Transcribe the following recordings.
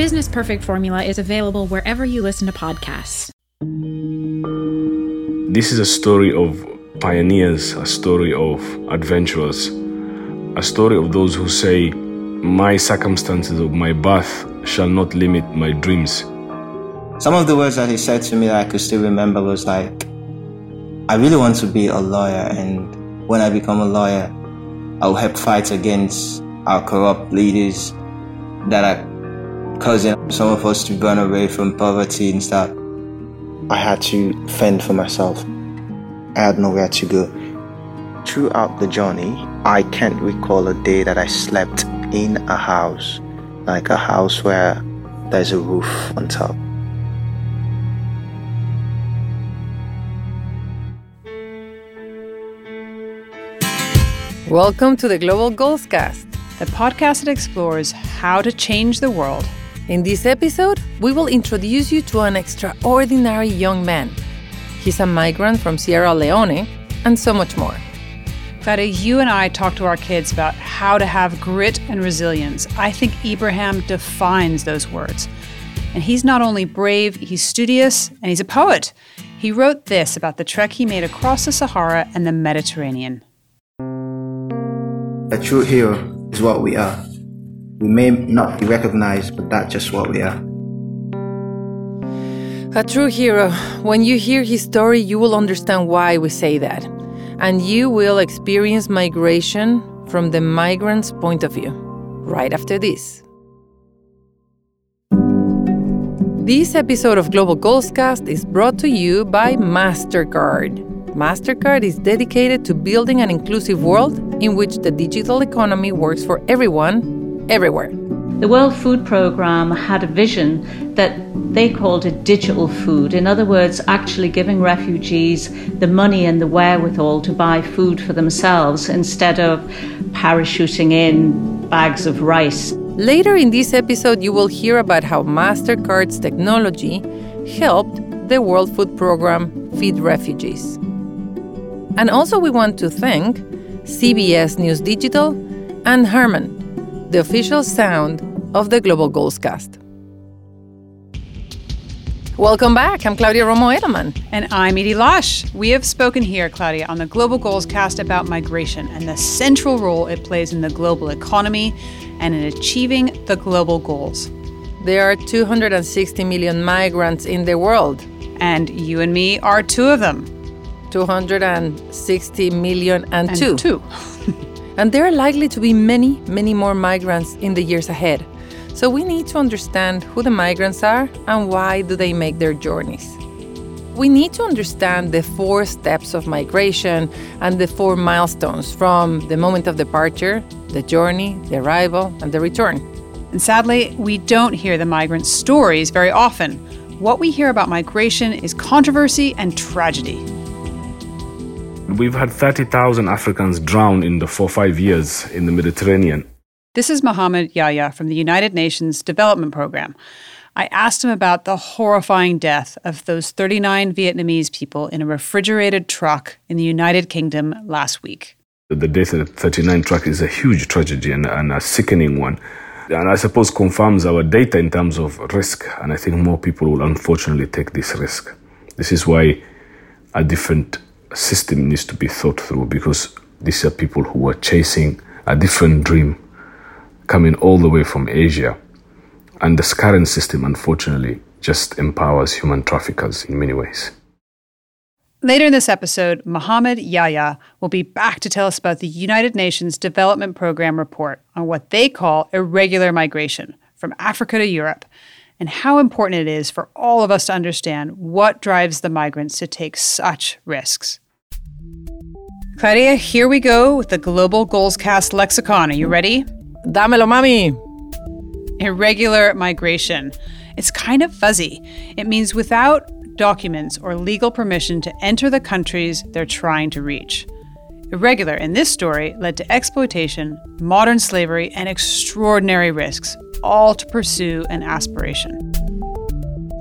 Business Perfect Formula is available wherever you listen to podcasts. This is a story of pioneers, a story of adventurers, a story of those who say, My circumstances of my birth shall not limit my dreams. Some of the words that he said to me that I could still remember was like, I really want to be a lawyer, and when I become a lawyer, I'll help fight against our corrupt leaders that are causing some of us to run away from poverty and stuff. I had to fend for myself. I had nowhere to go. Throughout the journey, I can't recall a day that I slept in a house, like a house where there's a roof on top. Welcome to the Global Goals Cast, the podcast that explores how to change the world. In this episode, we will introduce you to an extraordinary young man. He's a migrant from Sierra Leone, and so much more. Claudia, you and I talk to our kids about how to have grit and resilience. I think Ibrahim defines those words. And he's not only brave, he's studious, and he's a poet. He wrote this about the trek he made across the Sahara and the Mediterranean. A true hero is what we are. We may not be recognized, but that's just what we are. A true hero. When you hear his story, you will understand why we say that. And you will experience migration from the migrant's point of view. Right after this. This episode of Global Goals Cast is brought to you by MasterCard. MasterCard is dedicated to building an inclusive world in which the digital economy works for everyone, everywhere. The World Food Programme had a vision that they called it digital food. In other words, actually giving refugees the money and the wherewithal to buy food for themselves instead of parachuting in bags of rice. Later in this episode, you will hear about how MasterCard's technology helped the World Food Programme feed refugees. And also, we want to thank CBS News Digital and Harman, the official sound of the Global Goals Cast. Welcome back. I'm Claudia Romo Edelman. And I'm Edie Lush. We have spoken here, Claudia, on the Global Goals Cast about migration and the central role it plays in the global economy and in achieving the global goals. There are 260 million migrants in the world. And you and me are two of them. 260 million and, And two. two. And there are likely to be many, many more migrants in the years ahead. So we need to understand who the migrants are and why do they make their journeys. We need to understand the four steps of migration and the four milestones from the moment of departure, the journey, the arrival, and the return. And sadly, we don't hear the migrant stories very often. What we hear about migration is controversy and tragedy. We've had 30,000 Africans drown in the four five years in the Mediterranean. This is Mohamed Yahya from the United Nations Development Program. I asked him about the horrifying death of those 39 Vietnamese people in a refrigerated truck in the United Kingdom last week. The death of the 39 truck is a huge tragedy and, and a sickening one. And I suppose confirms our data in terms of risk. And I think more people will unfortunately take this risk. This is why a different system needs to be thought through because these are people who are chasing a different dream coming all the way from Asia. And this current system, unfortunately, just empowers human traffickers in many ways. Later in this episode, Mohamed Yahya will be back to tell us about the United Nations Development Program report on what they call irregular migration from Africa to Europe and how important it is for all of us to understand what drives the migrants to take such risks. Claudia, here we go with the Global Goals Cast lexicon. Are you ready? Dámelo, mami. Irregular migration. It's kind of fuzzy. It means without documents or legal permission to enter the countries they're trying to reach. Irregular in this story led to exploitation, modern slavery, and extraordinary risks, all to pursue an aspiration.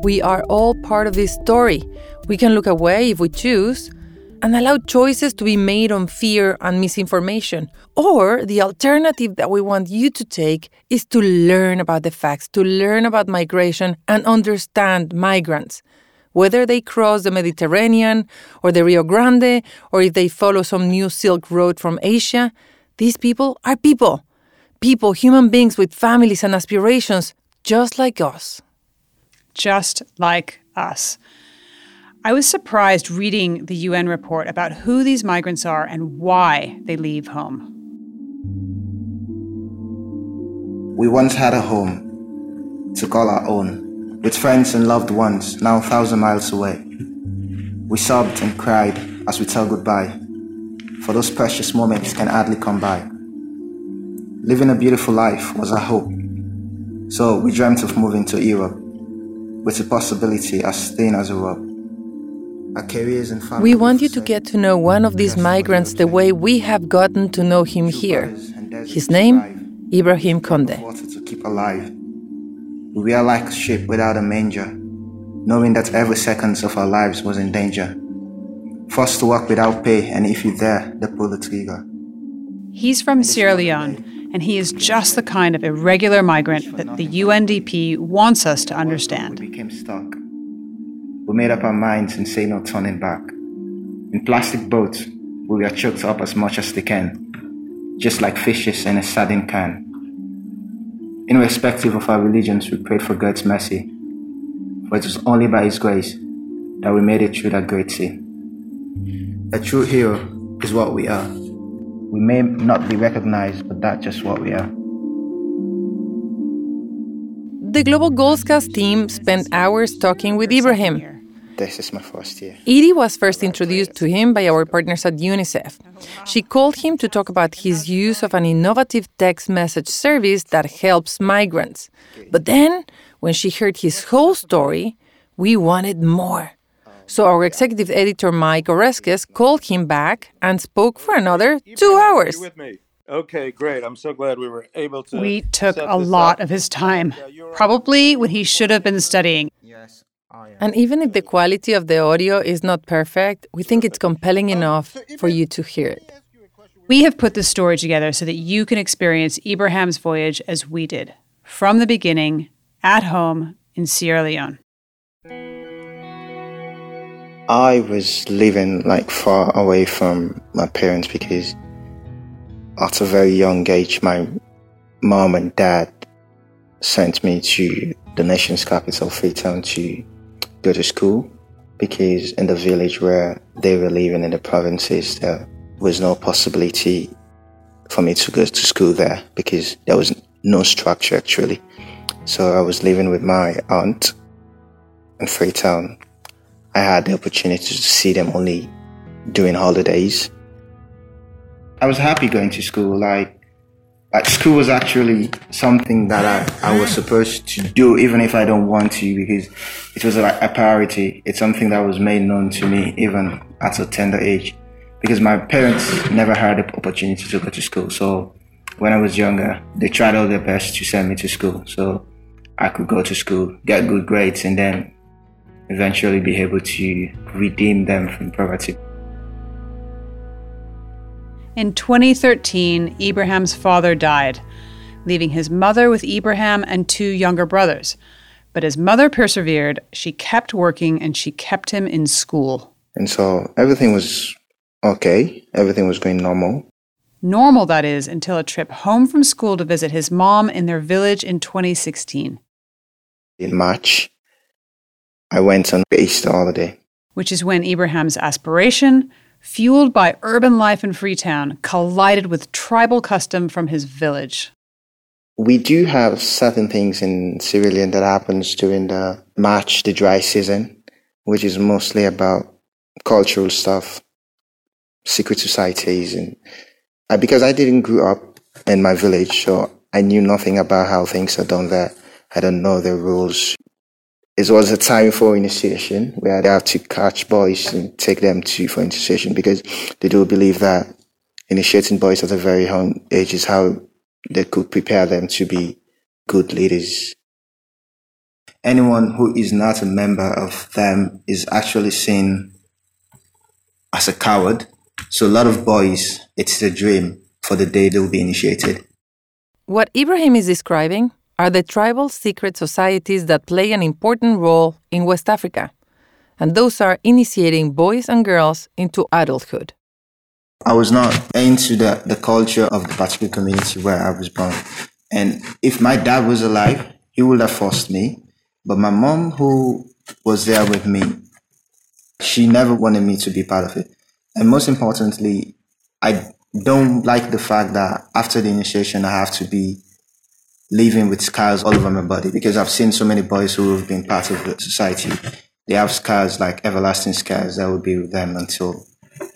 We are all part of this story. We can look away if we choose and allow choices to be made on fear and misinformation. Or the alternative that we want you to take is to learn about the facts, to learn about migration and understand migrants whether they cross the Mediterranean or the Rio Grande or if they follow some new Silk Road from Asia, these people are people. People, human beings with families and aspirations, just like us. Just like us. I was surprised reading the UN report about who these migrants are and why they leave home. We once had a home to call our own with friends and loved ones now a thousand miles away. We sobbed and cried as we tell goodbye, for those precious moments can hardly come by. Living a beautiful life was our hope, so we dreamt of moving to Europe, with the possibility of staying as a rob. Our careers and we want you to get to know one of these migrants the way we have gotten to know him here. His name, Ibrahim Kondeh. To keep alive we are like a sheep without a manger, knowing that every second of our lives was in danger. Forced to work without pay, and if you dare, they pull the trigger. He's from Sierra Leone, and he is just the kind of irregular migrant that the UNDP wants us to understand. We became stuck. We made up our minds and say no turning back. In plastic boats, we were choked up as much as they can, just like fishes in a sardine can. Irrespective of our religions, we prayed for God's mercy. For it was only by His grace that we made it through that great sea. A true hero is what we are. We may not be recognized, but that's just what we are. The Global Goals Cast team spent hours talking with Ibrahim this is my first year. Edie was first introduced to him by our partners at UNICEF. She called him to talk about his use of an innovative text message service that helps migrants. But then, when she heard his whole story, we wanted more. So our executive editor Mike Oreskes called him back and spoke for another two hours. Okay, great. I'm so glad we were able to. We took a lot up. of his time, probably when he should have been studying. Yes. And even if the quality of the audio is not perfect, we think it's compelling enough for you to hear it. We have put this story together so that you can experience Ibrahim's voyage as we did, from the beginning, at home in Sierra Leone. I was living like far away from my parents because at a very young age, my mom and dad sent me to the nation's capital, Freetown, to go to school because in the village where they were living in the provinces, there was no possibility for me to go to school there because there was no structure actually. So I was living with my aunt in Freetown. I had the opportunity to see them only during holidays. I was happy going to school. Like like school was actually something that I, I was supposed to do even if I don't want to because it was like a priority. It's something that was made known to me even at a tender age because my parents never had the opportunity to go to school. So when I was younger, they tried all their best to send me to school. So I could go to school, get good grades, and then eventually be able to redeem them from poverty. In 2013, Ibrahim's father died, leaving his mother with Ibrahim and two younger brothers. But his mother persevered, she kept working, and she kept him in school. And so everything was okay, everything was going normal. Normal, that is, until a trip home from school to visit his mom in their village in 2016. In March, I went on Easter holiday. Which is when Ibrahim's aspiration, fueled by urban life in Freetown, collided with tribal custom from his village. We do have certain things in Leone that happens during the March, the dry season, which is mostly about cultural stuff, secret societies, and uh, because I didn't grow up in my village, so I knew nothing about how things are done there. I don't know the rules. It was a time for initiation where they have to catch boys and take them to for initiation because they do believe that initiating boys at a very young age is how they could prepare them to be good leaders. Anyone who is not a member of them is actually seen as a coward. So a lot of boys, it's a dream for the day they will be initiated. What Ibrahim is describing are the tribal secret societies that play an important role in West Africa, and those are initiating boys and girls into adulthood. I was not into the, the culture of the particular community where I was born. And if my dad was alive, he would have forced me. But my mom, who was there with me, she never wanted me to be part of it. And most importantly, I don't like the fact that after the initiation, I have to be living with scars all over my body because I've seen so many boys who have been part of the society. They have scars like everlasting scars that will be with them until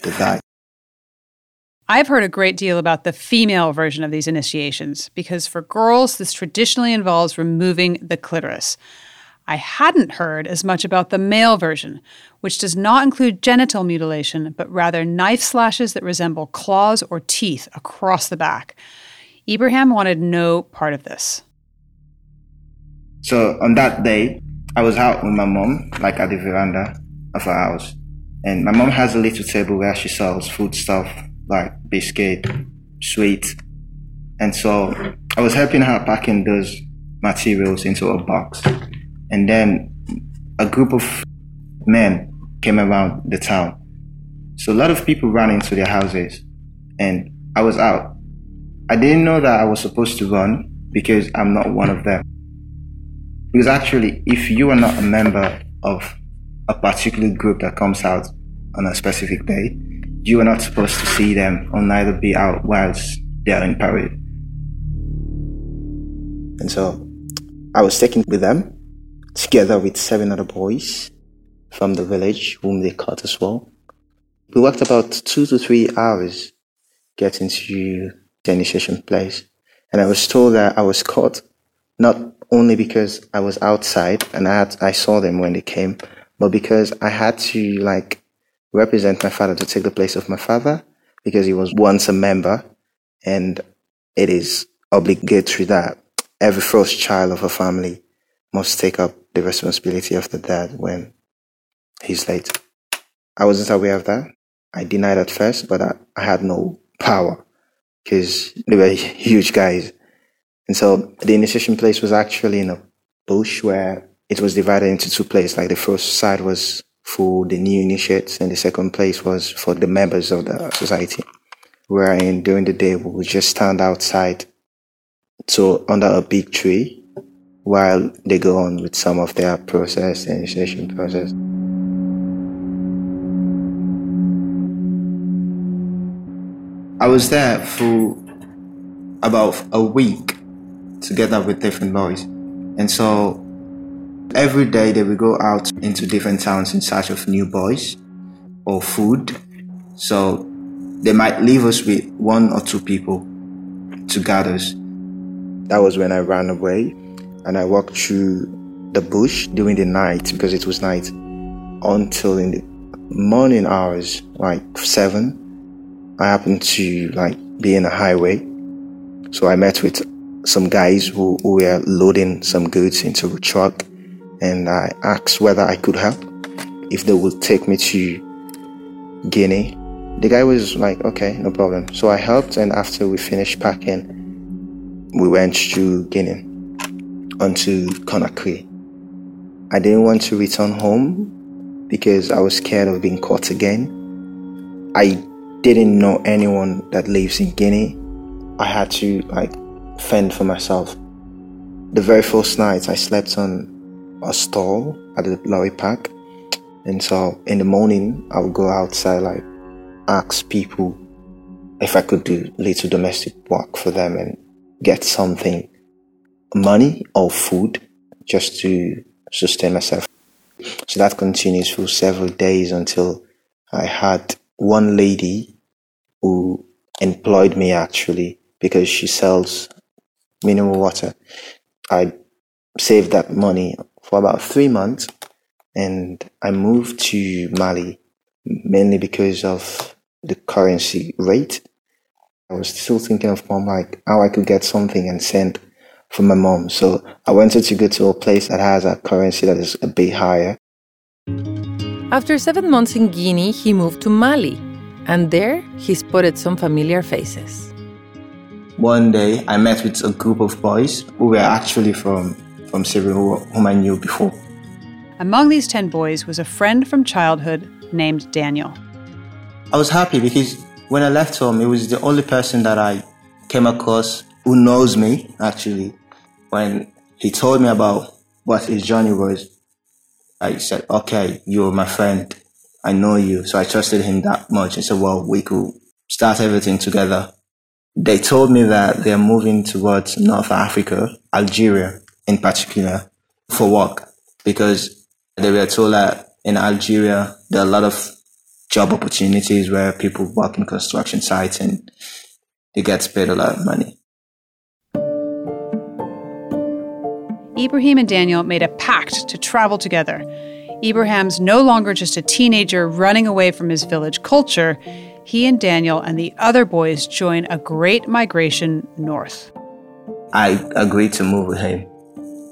they die. I've heard a great deal about the female version of these initiations because for girls, this traditionally involves removing the clitoris. I hadn't heard as much about the male version, which does not include genital mutilation, but rather knife slashes that resemble claws or teeth across the back. Ibrahim wanted no part of this. So on that day, I was out with my mom, like at the veranda of our house. And my mom has a little table where she sells food stuff like biscuit, sweet. And so I was helping her packing those materials into a box. And then a group of men came around the town. So a lot of people ran into their houses and I was out. I didn't know that I was supposed to run because I'm not one of them. Because actually, if you are not a member of a particular group that comes out on a specific day, you are not supposed to see them or neither be out whilst they are in parade. And so I was taken with them together with seven other boys from the village whom they caught as well. We worked about two to three hours getting to the initiation place. And I was told that I was caught not only because I was outside and I had, I saw them when they came, but because I had to like represent my father to take the place of my father because he was once a member and it is obligatory that every first child of a family must take up the responsibility of the dad when he's late. I wasn't aware of that. I denied at first, but I, I had no power because they were huge guys. And so the initiation place was actually in a bush where it was divided into two places. Like the first side was for the new initiates, and the second place was for the members of the society. Wherein during the day we would just stand outside, so under a big tree, while they go on with some of their process, the initiation process. I was there for about a week together with different boys. And so Every day they will go out into different towns in search of new boys or food. So they might leave us with one or two people to guard us. That was when I ran away and I walked through the bush during the night because it was night until in the morning hours, like seven. I happened to like be in a highway. So I met with some guys who, who were loading some goods into a truck, and I asked whether I could help, if they would take me to Guinea. The guy was like, okay, no problem. So I helped, and after we finished packing, we went to Guinea onto Conakry. I didn't want to return home because I was scared of being caught again. I didn't know anyone that lives in Guinea. I had to like fend for myself. The very first night I slept on a stall at the lorry park. And so in the morning I would go outside like ask people if I could do little domestic work for them and get something money or food just to sustain myself. So that continues for several days until I had one lady who employed me actually because she sells mineral water. I saved that money for about three months and I moved to Mali mainly because of the currency rate. I was still thinking of mom, like how I could get something and send for my mom. So I wanted to go to a place that has a currency that is a bit higher. After seven months in Guinea, he moved to Mali, and there he spotted some familiar faces. One day, I met with a group of boys who were actually from, from Syria, whom I knew before. Among these 10 boys was a friend from childhood named Daniel. I was happy because when I left home, he was the only person that I came across who knows me, actually, when he told me about what his journey was, I said, okay, you're my friend. I know you. So I trusted him that much. I said, well, we could start everything together. They told me that they're moving towards North Africa, Algeria in particular, for work because they were told that in Algeria, there are a lot of job opportunities where people work in construction sites and they get paid a lot of money. Ibrahim and Daniel made a pact to travel together. Ibrahim's no longer just a teenager running away from his village culture. He and Daniel and the other boys join a great migration north. I agreed to move with him.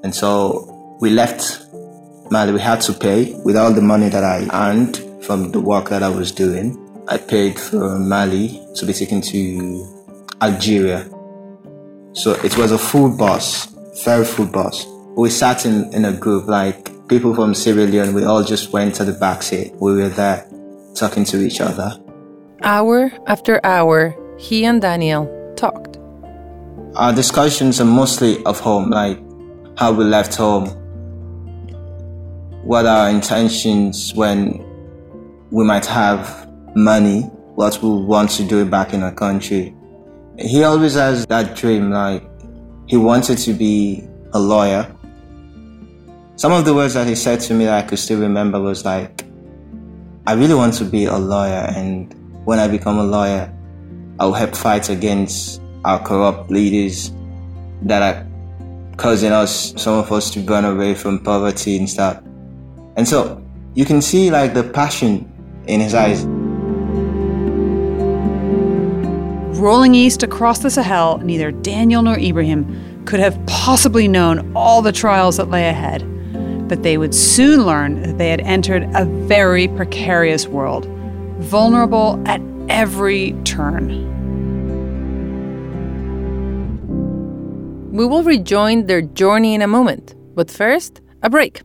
And so we left Mali. We had to pay with all the money that I earned from the work that I was doing. I paid for Mali to be taken to Algeria. So it was a full bus, very full bus we sat in, in a group like people from Sierra Leone. We all just went to the back seat. We were there talking to each other. Hour after hour, he and Daniel talked. Our discussions are mostly of home, like how we left home, what our intentions when we might have money, what we want to do back in our country. He always has that dream, like he wanted to be a lawyer some of the words that he said to me that I could still remember was like, I really want to be a lawyer, and when I become a lawyer, I'll help fight against our corrupt leaders that are causing us, some of us, to run away from poverty and stuff. And so you can see like the passion in his eyes. Rolling east across the Sahel, neither Daniel nor Ibrahim could have possibly known all the trials that lay ahead but they would soon learn that they had entered a very precarious world, vulnerable at every turn. We will rejoin their journey in a moment, but first, a break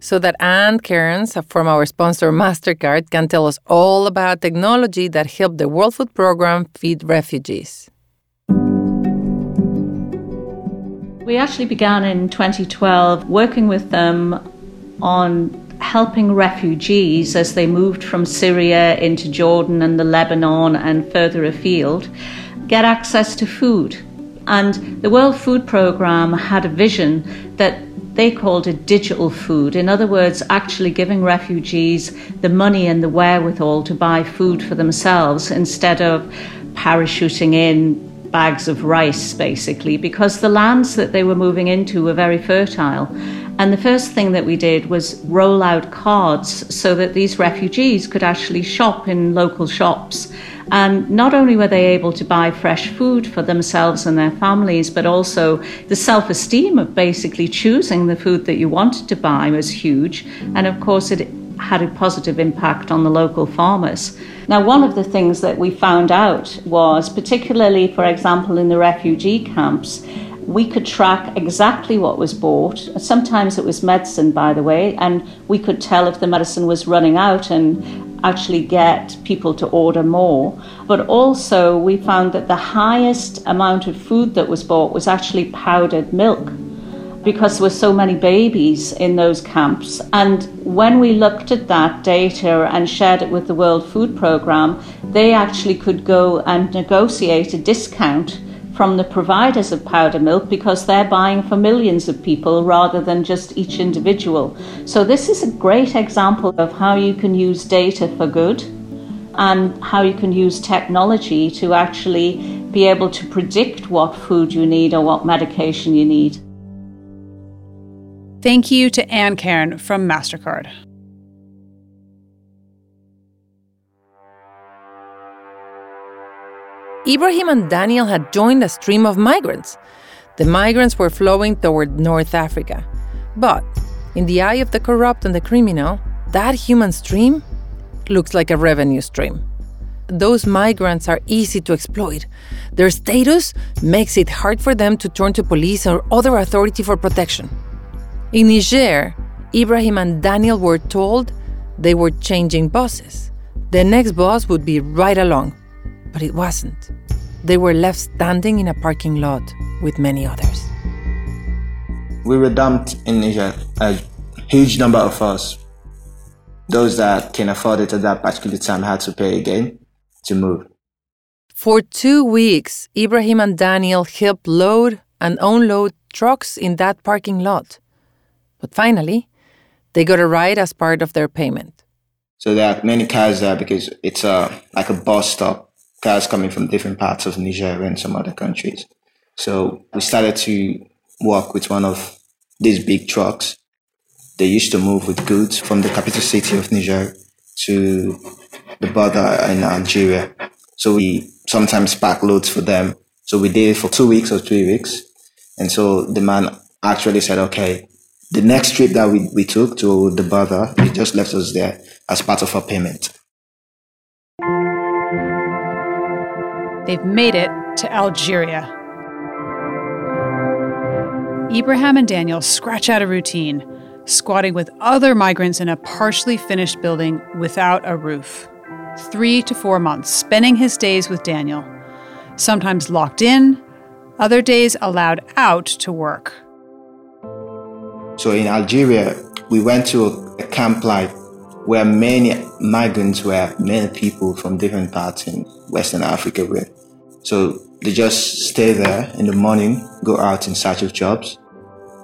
so that Ann Cairns from our sponsor MasterCard can tell us all about technology that helped the World Food Program feed refugees. We actually began in 2012 working with them on helping refugees as they moved from Syria into Jordan and the Lebanon and further afield get access to food. And the World Food Programme had a vision that they called it digital food. In other words, actually giving refugees the money and the wherewithal to buy food for themselves instead of parachuting in bags of rice, basically, because the lands that they were moving into were very fertile. And the first thing that we did was roll out cards so that these refugees could actually shop in local shops. And not only were they able to buy fresh food for themselves and their families, but also the self esteem of basically choosing the food that you wanted to buy was huge. And of course, it had a positive impact on the local farmers. Now, one of the things that we found out was, particularly, for example, in the refugee camps, we could track exactly what was bought. Sometimes it was medicine, by the way, and we could tell if the medicine was running out and actually get people to order more. But also, we found that the highest amount of food that was bought was actually powdered milk because there were so many babies in those camps. And when we looked at that data and shared it with the World Food Programme, they actually could go and negotiate a discount from the providers of powder milk because they're buying for millions of people rather than just each individual. So, this is a great example of how you can use data for good and how you can use technology to actually be able to predict what food you need or what medication you need. Thank you to Ann Cairn from MasterCard. Ibrahim and Daniel had joined a stream of migrants. The migrants were flowing toward North Africa. But, in the eye of the corrupt and the criminal, that human stream looks like a revenue stream. Those migrants are easy to exploit. Their status makes it hard for them to turn to police or other authority for protection. In Niger, Ibrahim and Daniel were told they were changing bosses. The next boss would be right along, but it wasn't. They were left standing in a parking lot with many others. We were dumped in Niger, a huge number of us. Those that can afford it at that particular time had to pay again to move. For two weeks, Ibrahim and Daniel helped load and unload trucks in that parking lot. But finally, they got a ride as part of their payment. So there are many cars there because it's a, like a bus stop cars coming from different parts of Niger and some other countries. So we started to work with one of these big trucks. They used to move with goods from the capital city of Niger to the border in Algeria. So we sometimes pack loads for them. So we did it for two weeks or three weeks. And so the man actually said, okay, the next trip that we, we took to the border, he just left us there as part of our payment. They've made it to Algeria. Ibrahim and Daniel scratch out a routine, squatting with other migrants in a partially finished building without a roof. Three to four months, spending his days with Daniel, sometimes locked in, other days allowed out to work. So in Algeria, we went to a, camp like where many migrants were, many people from different parts in Western Africa were. So they just stay there in the morning, go out in search of jobs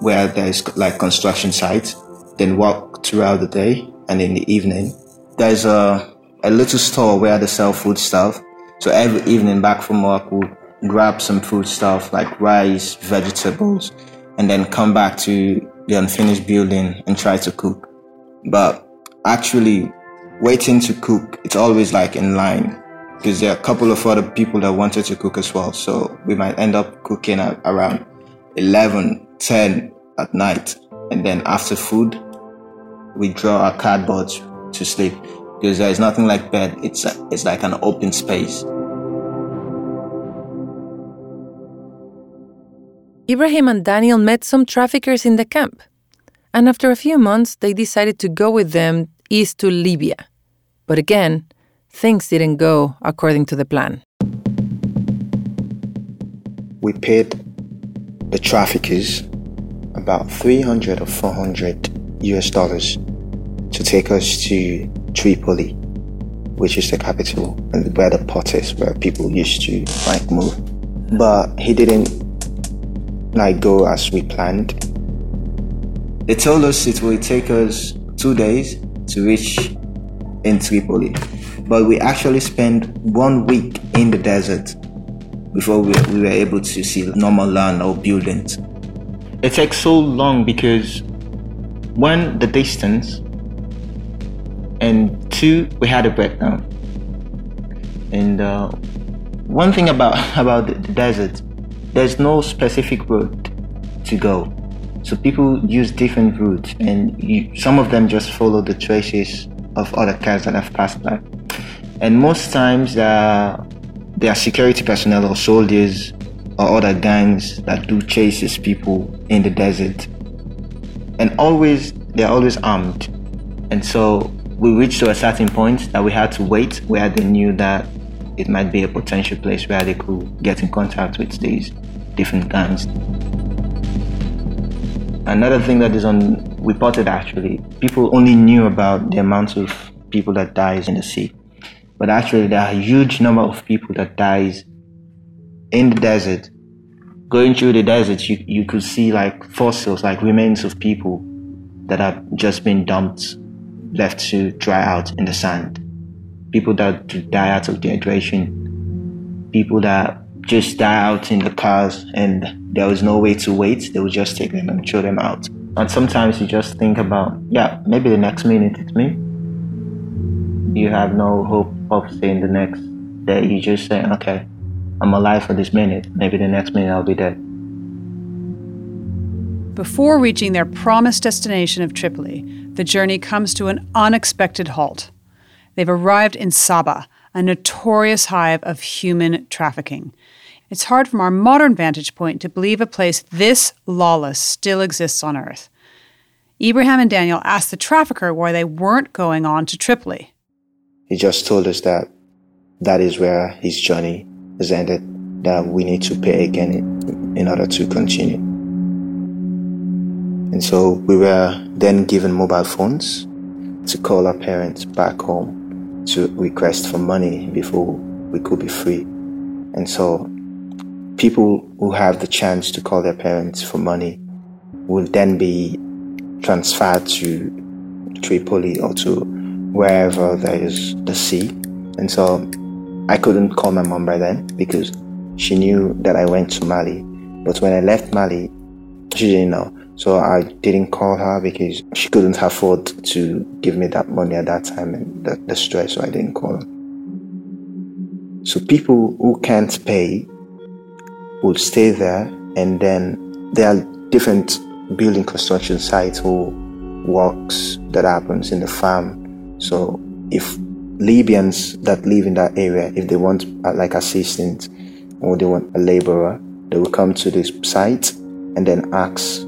where there's like construction sites, then walk throughout the day. And in the evening, there's a, a little store where they sell food stuff. So every evening back from work, we'll grab some food stuff like rice, vegetables, and then come back to the unfinished building and try to cook. But actually waiting to cook, it's always like in line because there are a couple of other people that wanted to cook as well. So we might end up cooking at around 11, 10 at night. And then after food, we draw our cardboards to sleep because there is nothing like bed. It's, a, it's like an open space. Ibrahim and Daniel met some traffickers in the camp. And after a few months, they decided to go with them east to Libya. But again, things didn't go according to the plan. We paid the traffickers about 300 or 400 US dollars to take us to Tripoli, which is the capital and where the port is, where people used to like move. But he didn't like go as we planned. They told us it will take us two days to reach in Tripoli, but we actually spent one week in the desert before we, we were able to see normal land or buildings. It takes so long because one, the distance, and two, we had a breakdown. And uh, one thing about about the desert, there's no specific route to go. So people use different routes, and you, some of them just follow the traces of other cars that have passed by. And most times, uh, there are security personnel or soldiers or other gangs that do chases people in the desert. And always, they're always armed. And so we reached to a certain point that we had to wait where they knew that it might be a potential place where they could get in contact with these different gangs. Another thing that is unreported actually, people only knew about the amount of people that dies in the sea. But actually there are a huge number of people that dies in the desert. Going through the desert you, you could see like fossils, like remains of people that have just been dumped, left to dry out in the sand. People that die out of dehydration. People that just die out in the cars and there was no way to wait. They would just take them and throw them out. And sometimes you just think about, yeah, maybe the next minute it's me. You have no hope of seeing the next day. You just say, okay, I'm alive for this minute. Maybe the next minute I'll be dead. Before reaching their promised destination of Tripoli, the journey comes to an unexpected halt. They've arrived in Sabha, a notorious hive of human trafficking. It's hard from our modern vantage point to believe a place this lawless still exists on Earth. Ibrahim and Daniel asked the trafficker why they weren't going on to Tripoli. He just told us that that is where his journey has ended, that we need to pay again in order to continue. And so we were then given mobile phones to call our parents back home to request for money before we could be free. And so people who have the chance to call their parents for money will then be transferred to Tripoli or to wherever there is the sea. And so I couldn't call my mom by then because she knew that I went to Mali. But when I left Mali, she didn't know. So I didn't call her because she couldn't afford to give me that money at that time and the, the stress, so I didn't call her. So people who can't pay will stay there and then there are different building construction sites or works that happens in the farm. So if Libyans that live in that area, if they want uh, like assistance or they want a laborer, they will come to this site and then ask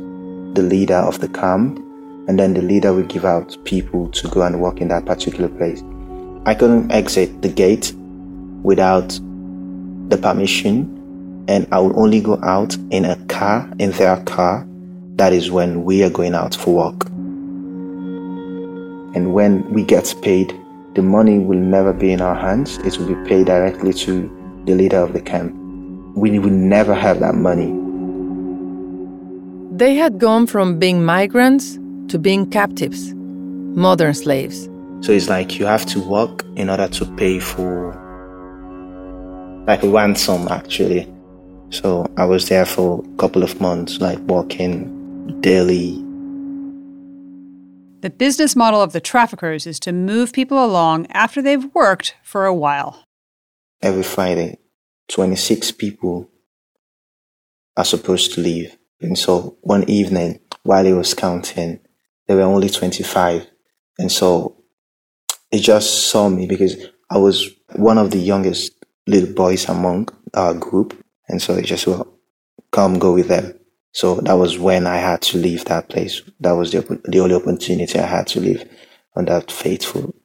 the leader of the camp and then the leader will give out people to go and work in that particular place. I couldn't exit the gate without the permission and I will only go out in a car, in their car. That is when we are going out for work. And when we get paid, the money will never be in our hands. It will be paid directly to the leader of the camp. We will never have that money. They had gone from being migrants to being captives, modern slaves. So it's like you have to work in order to pay for like a ransom actually. So I was there for a couple of months, like working daily. The business model of the traffickers is to move people along after they've worked for a while. Every Friday, 26 people are supposed to leave. And so one evening, while he was counting, there were only 25. And so he just saw me because I was one of the youngest little boys among our group. And so he just, well, come go with them. So that was when I had to leave that place. That was the, the only opportunity I had to leave on that fateful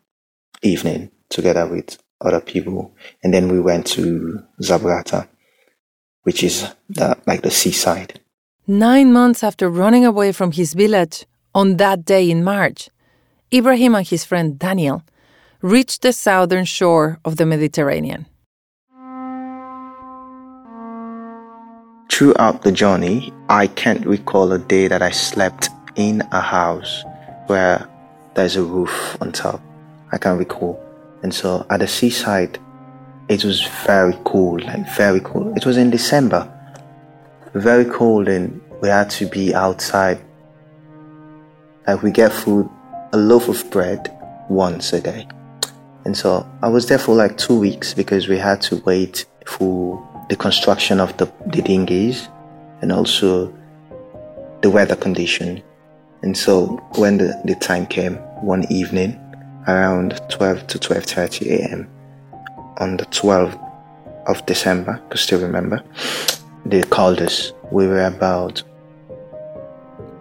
evening together with other people. And then we went to Sabratha, which is the, like the seaside. Nine months after running away from his village on that day in March, Ibrahim and his friend Daniel reached the southern shore of the Mediterranean. Throughout the journey, I can't recall a day that I slept in a house where there's a roof on top. I can't recall. And so at the seaside, it was very cold, like very cold. It was in December, very cold, and we had to be outside. Like we get food, a loaf of bread once a day. And so I was there for like two weeks because we had to wait for the construction of the, the dinghies and also the weather condition. And so when the, the time came one evening around 12 to 12.30 a.m. on the 12th of December, I still remember, they called us. We were about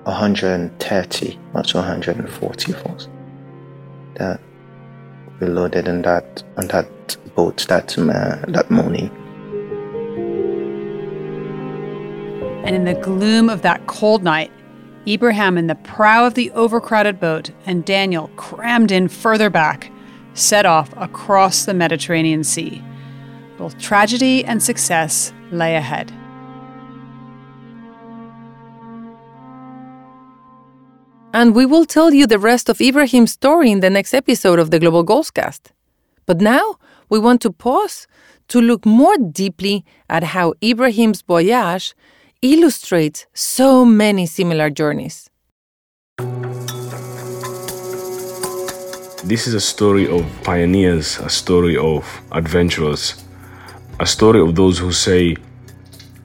130, not 140 folks that we loaded on that on that boat that uh, that morning. And in the gloom of that cold night, Ibrahim in the prow of the overcrowded boat and Daniel crammed in further back set off across the Mediterranean Sea. Both tragedy and success lay ahead. And we will tell you the rest of Ibrahim's story in the next episode of the Global Goalscast. But now we want to pause to look more deeply at how Ibrahim's voyage illustrates so many similar journeys. This is a story of pioneers, a story of adventurers, a story of those who say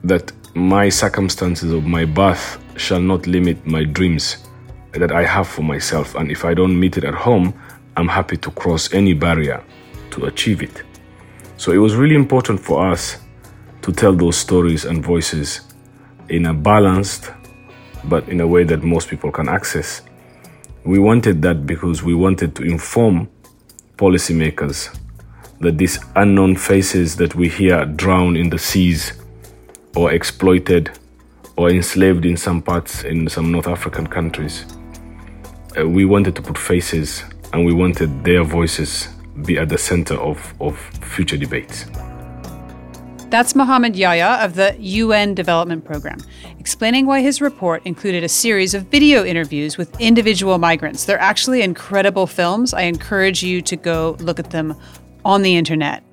that my circumstances of my birth shall not limit my dreams that I have for myself. And if I don't meet it at home, I'm happy to cross any barrier to achieve it. So it was really important for us to tell those stories and voices in a balanced, but in a way that most people can access. We wanted that because we wanted to inform policymakers that these unknown faces that we hear drown in the seas or exploited or enslaved in some parts in some North African countries uh, we wanted to put faces and we wanted their voices be at the center of, of future debates. That's Mohamed Yahya of the UN Development Programme, explaining why his report included a series of video interviews with individual migrants. They're actually incredible films. I encourage you to go look at them on the internet,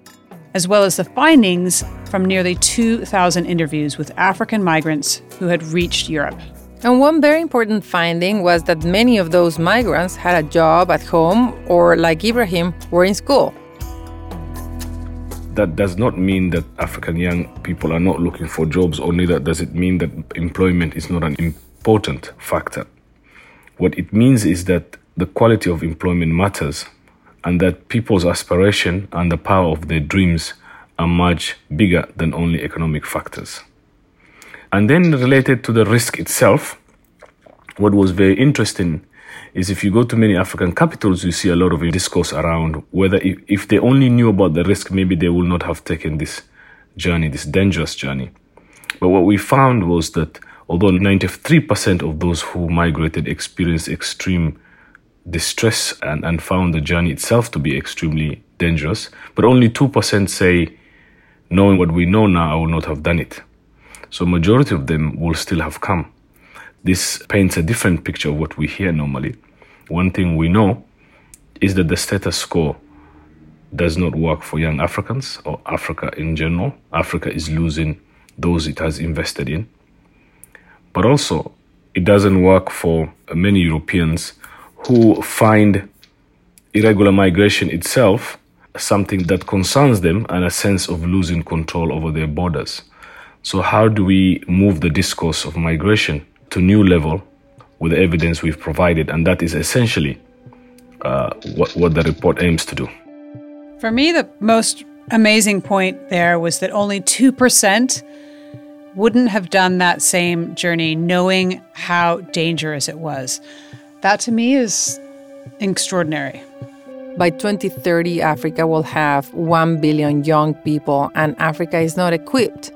as well as the findings from nearly 2,000 interviews with African migrants who had reached Europe. And one very important finding was that many of those migrants had a job at home or, like Ibrahim, were in school. That does not mean that African young people are not looking for jobs, or neither does it mean that employment is not an important factor. What it means is that the quality of employment matters, and that people's aspiration and the power of their dreams are much bigger than only economic factors. And then related to the risk itself, what was very interesting is if you go to many African capitals, you see a lot of discourse around whether if, if they only knew about the risk, maybe they would not have taken this journey, this dangerous journey. But what we found was that although 93% of those who migrated experienced extreme distress and, and found the journey itself to be extremely dangerous, but only 2% say, knowing what we know now, I would not have done it. So majority of them will still have come. This paints a different picture of what we hear normally. One thing we know is that the status quo does not work for young Africans or Africa in general. Africa is losing those it has invested in. But also, it doesn't work for many Europeans who find irregular migration itself something that concerns them and a sense of losing control over their borders. So how do we move the discourse of migration to new level with the evidence we've provided? And that is essentially uh, what, what the report aims to do. For me, the most amazing point there was that only 2% wouldn't have done that same journey knowing how dangerous it was. That to me is extraordinary. By 2030, Africa will have 1 billion young people, and Africa is not equipped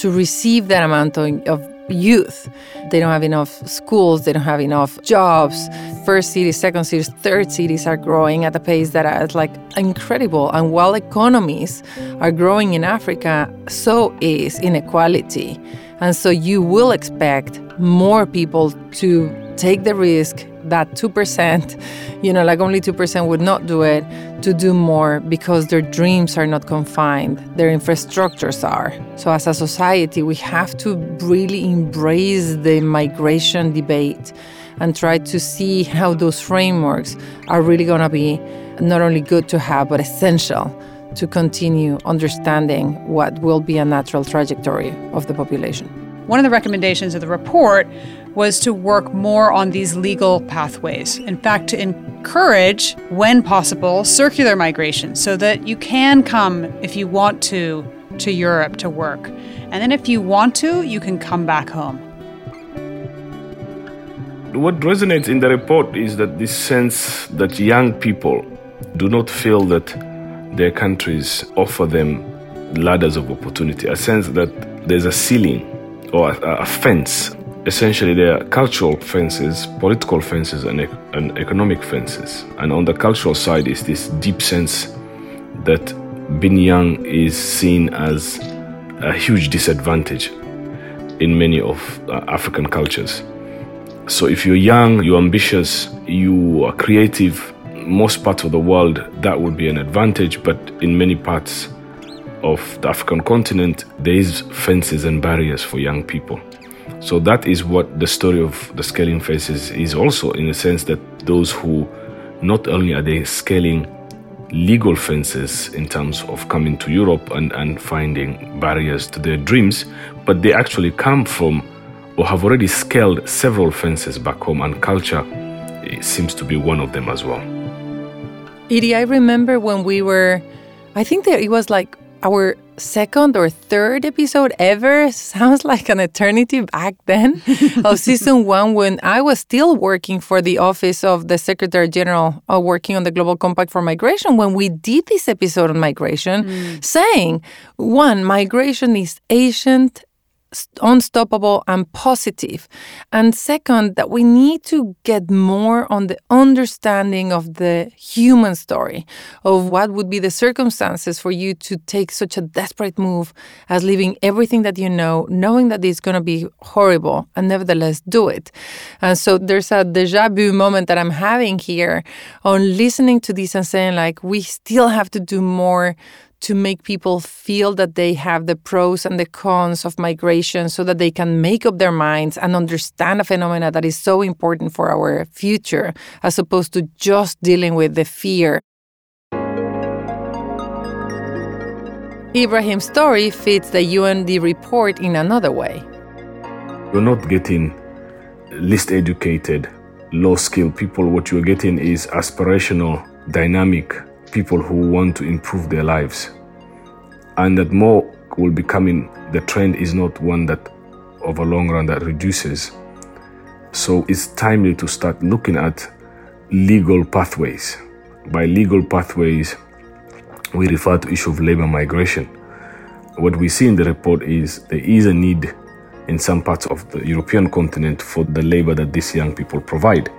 to receive that amount of, youth. They don't have enough schools, they don't have enough jobs. First cities, second cities, third cities are growing at a pace that is like incredible. And while economies are growing in Africa, so is inequality. And so you will expect more people to take the risk that 2%, you know, like only 2% would not do it, to do more because their dreams are not confined, their infrastructures are. So, as a society, we have to really embrace the migration debate and try to see how those frameworks are really going to be not only good to have, but essential to continue understanding what will be a natural trajectory of the population. One of the recommendations of the report was to work more on these legal pathways. In fact, to encourage, when possible, circular migration so that you can come if you want to to Europe to work. And then if you want to, you can come back home. What resonates in the report is that this sense that young people do not feel that their countries offer them ladders of opportunity, a sense that there's a ceiling or a, a fence. Essentially, there are cultural fences, political fences, and, and economic fences. And on the cultural side is this deep sense that being young is seen as a huge disadvantage in many of uh, African cultures. So if you're young, you're ambitious, you are creative, most parts of the world that would be an advantage, but in many parts of the African continent, there is fences and barriers for young people. So that is what the story of the scaling fences is also in the sense that those who not only are they scaling legal fences in terms of coming to Europe and, and finding barriers to their dreams, but they actually come from or have already scaled several fences back home, and culture eh, seems to be one of them as well. Edie, I remember when we were, I think that it was like our second or third episode ever. Sounds like an eternity back then of season one when I was still working for the office of the Secretary General, uh, working on the Global Compact for Migration. When we did this episode on migration, mm. saying one, migration is ancient unstoppable and positive. And second, that we need to get more on the understanding of the human story of what would be the circumstances for you to take such a desperate move as leaving everything that you know, knowing that it's going to be horrible, and nevertheless do it. And so there's a deja vu moment that I'm having here on listening to this and saying, like, we still have to do more to make people feel that they have the pros and the cons of migration so that they can make up their minds and understand a phenomena that is so important for our future as opposed to just dealing with the fear. Ibrahim's story fits the UNDP report in another way. You're not getting least educated, low skilled people. What you're getting is aspirational, dynamic, people who want to improve their lives. And that more will be coming. The trend is not one that, over long run, that reduces. So it's timely to start looking at legal pathways. By legal pathways, we refer to issue of labor migration. What we see in the report is there is a need in some parts of the European continent for the labor that these young people provide.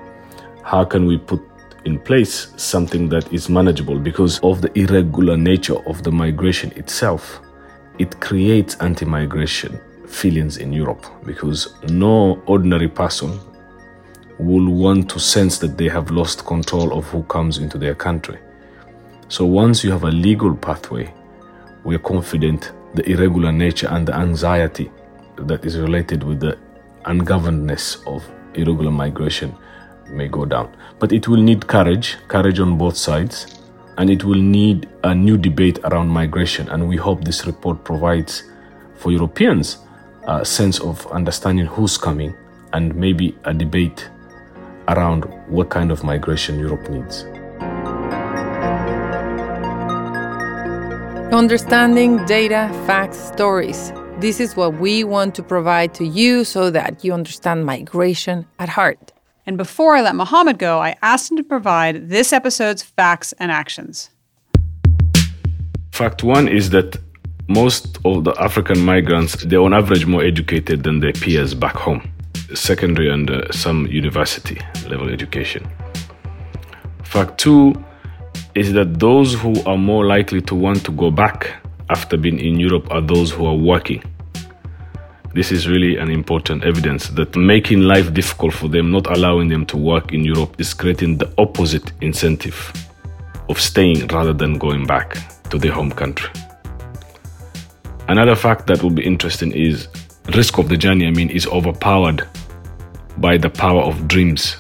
How can we put in place something that is manageable because of the irregular nature of the migration itself. It creates anti migration feelings in Europe because no ordinary person will want to sense that they have lost control of who comes into their country. So once you have a legal pathway, we are confident the irregular nature and the anxiety that is related with the ungovernedness of irregular migration may go down. But it will need courage, courage on both sides, and it will need a new debate around migration. And we hope this report provides for Europeans a sense of understanding who's coming and maybe a debate around what kind of migration Europe needs. Understanding data, facts, stories. This is what we want to provide to you so that you understand migration at heart. And before I let Mohamed go, I asked him to provide this episode's facts and actions. Fact one is that most of the African migrants, they're on average more educated than their peers back home, secondary and uh, some university level education. Fact two is that those who are more likely to want to go back after being in Europe are those who are working this is really an important evidence that making life difficult for them, not allowing them to work in Europe, is creating the opposite incentive of staying rather than going back to their home country. Another fact that will be interesting is risk of the journey, I mean, is overpowered by the power of dreams,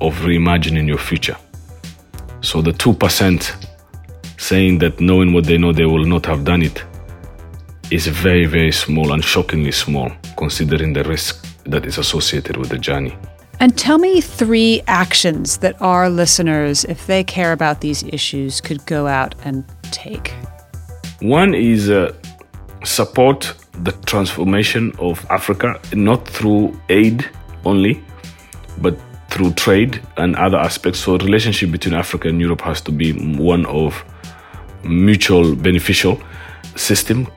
of reimagining your future. So the 2% saying that knowing what they know they will not have done it is very, very small and shockingly small considering the risk that is associated with the journey. And tell me three actions that our listeners, if they care about these issues, could go out and take. One is uh, support the transformation of Africa, not through aid only, but through trade and other aspects. So, relationship between Africa and Europe has to be one of mutual beneficial system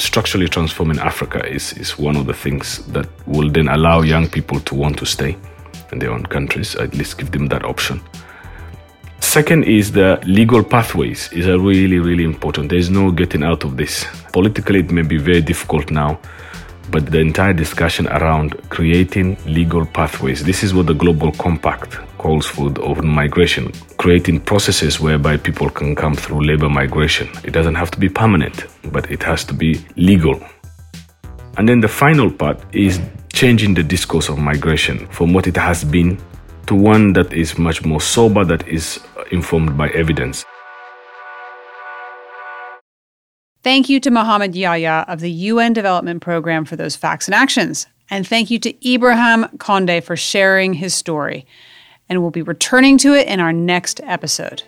structurally transforming Africa is, is one of the things that will then allow young people to want to stay in their own countries, at least give them that option. Second is the legal pathways is a really, really important. There's no getting out of this. Politically, it may be very difficult now, but the entire discussion around creating legal pathways. This is what the Global Compact calls for of migration, creating processes whereby people can come through labor migration. It doesn't have to be permanent, but it has to be legal. And then the final part is changing the discourse of migration from what it has been to one that is much more sober, that is uh, informed by evidence. Thank you to Mohamed Yahya of the UN Development Program for those facts and actions. And thank you to Ibrahim Kondeh for sharing his story. And we'll be returning to it in our next episode.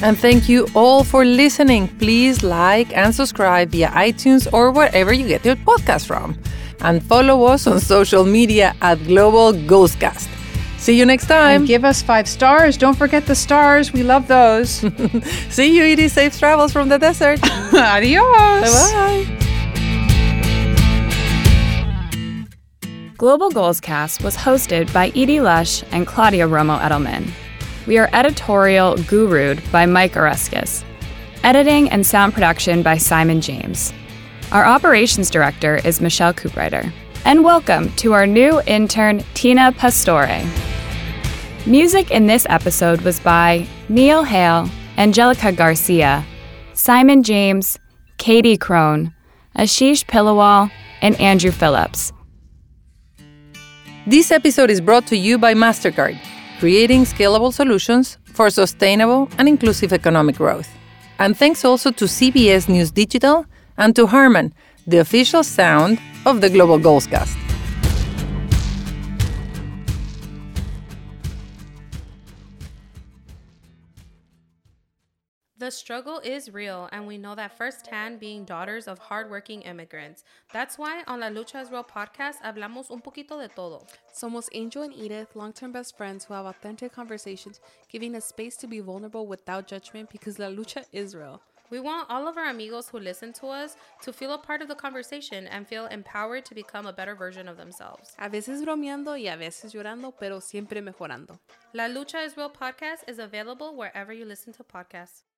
And thank you all for listening. Please like and subscribe via iTunes or wherever you get your podcast from. And follow us on social media at Global Goalscast. See you next time. And give us five stars. Don't forget the stars. We love those. See you, Edie. Safe travels from the desert. Adios. Bye bye. Global Goals Cast was hosted by Edie Lush and Claudia Romo Edelman. We are editorial gurued by Mike Oreskes. Editing and sound production by Simon James. Our operations director is Michelle Cooprider. And welcome to our new intern, Tina Pastore. Music in this episode was by Neil Hale, Angelica Garcia, Simon James, Katie Crone, Ashish Pillawal, and Andrew Phillips. This episode is brought to you by MasterCard, creating scalable solutions for sustainable and inclusive economic growth. And thanks also to CBS News Digital and to Harman, the official sound of the Global Goalscast. The struggle is real, and we know that firsthand being daughters of hardworking immigrants. That's why on La Lucha es Real podcast hablamos un poquito de todo. Somos Angel and Edith, long term best friends who have authentic conversations, giving us space to be vulnerable without judgment because La Lucha is real. We want all of our amigos who listen to us to feel a part of the conversation and feel empowered to become a better version of themselves. A veces bromeando y a veces llorando, pero siempre mejorando. La Lucha is Real podcast is available wherever you listen to podcasts.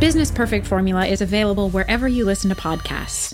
Business Perfect Formula is available wherever you listen to podcasts.